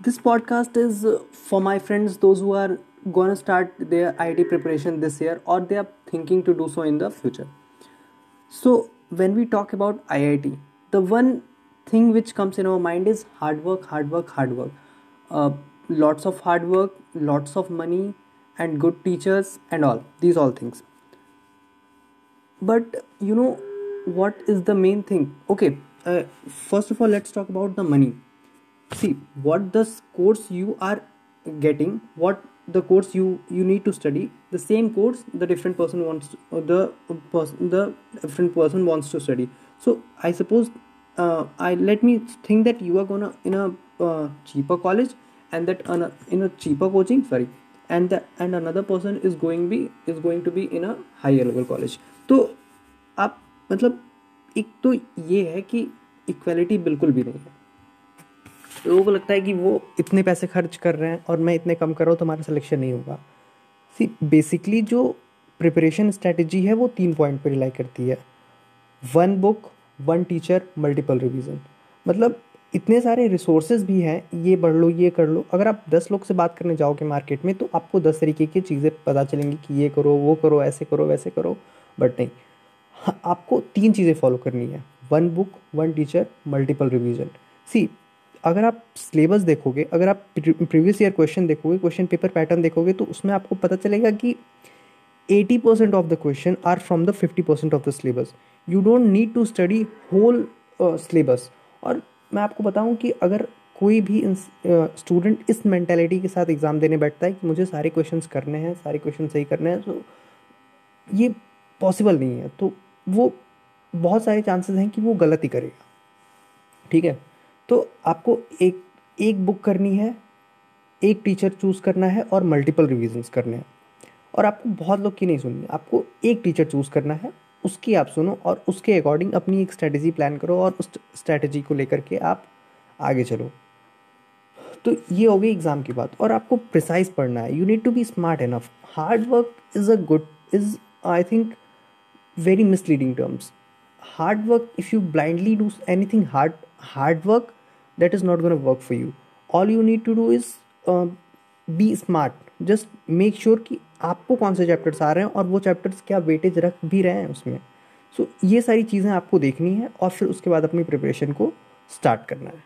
this podcast is for my friends, those who are going to start their IT preparation this year or they are thinking to do so in the future. So, when we talk about IIT, the one thing which comes in our mind is hard work, hard work, hard work. Uh, lots of hard work, lots of money, and good teachers, and all these all things. But you know what is the main thing? Okay, uh, first of all, let's talk about the money see what the course you are getting what the course you you need to study the same course the different person wants to, uh, the person the different person wants to study so i suppose uh, i let me think that you are gonna in a uh, cheaper college and that uh, in a cheaper coaching sorry and the and another person is going be is going to be in a higher level college तो आप मतलब एक तो ये है कि equality बिल्कुल भी नहीं है लोगों को लगता है कि वो इतने पैसे खर्च कर रहे हैं और मैं इतने कम कर रहा हूँ तो हमारा सिलेक्शन नहीं होगा। सी बेसिकली जो प्रिपरेशन स्ट्रैटेजी है वो तीन पॉइंट पर रिलाई करती है। One book one teacher multiple revision मतलब इतने सारे रिसोर्सेज भी हैं ये पढ़ लो ये कर लो। अगर आप दस लोग से बात करने जाओगे मार्केट में तो आपको दस तरीके की चीज़ें पता चलेंगी कि ये करो वो करो ऐसे करो वैसे करो बट नहीं। हाँ, आपको तीन चीज़ें फॉलो करनी है। One book one teacher multiple revision see अगर आप सिलेबस देखोगे अगर आप प्रीवियस ईयर क्वेश्चन देखोगे क्वेश्चन पेपर पैटर्न देखोगे तो उसमें आपको पता चलेगा कि eighty percent of the question are from the fifty percent of the syllabus you don't need to study whole syllabus और मैं आपको बताऊँ कि अगर कोई भी स्टूडेंट uh, इस मैंटेलिटी के साथ एग्ज़ाम देने बैठता है कि मुझे सारे क्वेश्चन करने हैं सारे क्वेश्चन सही करने हैं तो ये पॉसिबल नहीं है। तो वो बहुत सारे चांसेस हैं कि वो गलत ही करेगा। ठीक है? तो आपको एक एक बुक करनी है, एक टीचर चूज़ करना है और मल्टीपल रिविजन्स करने हैं। और आपको बहुत लोग की नहीं सुननी, आपको एक टीचर चूज़ करना है, उसकी आप सुनो और उसके अकॉर्डिंग अपनी एक स्ट्रैटेजी प्लान करो और उस स्ट्रैटेजी को लेकर के आप आगे चलो। तो ये हो गई एग्ज़ाम की बात और आपको प्रिसाइज पढ़ना है। You need to be smart enough hard work is a good is I think very misleading terms hard work if you blindly do anything hard hard work that is not going to work for you. All you need to do is be smart. Just make sure कि आपको कौन से chapters आ रहे हैं और वो chapters क्या weightage रख भी रहे हैं उसमें। सो so, ये सारी चीज़ें आपको देखनी है और फिर उसके बाद अपनी प्रिपरेशन को स्टार्ट करना है।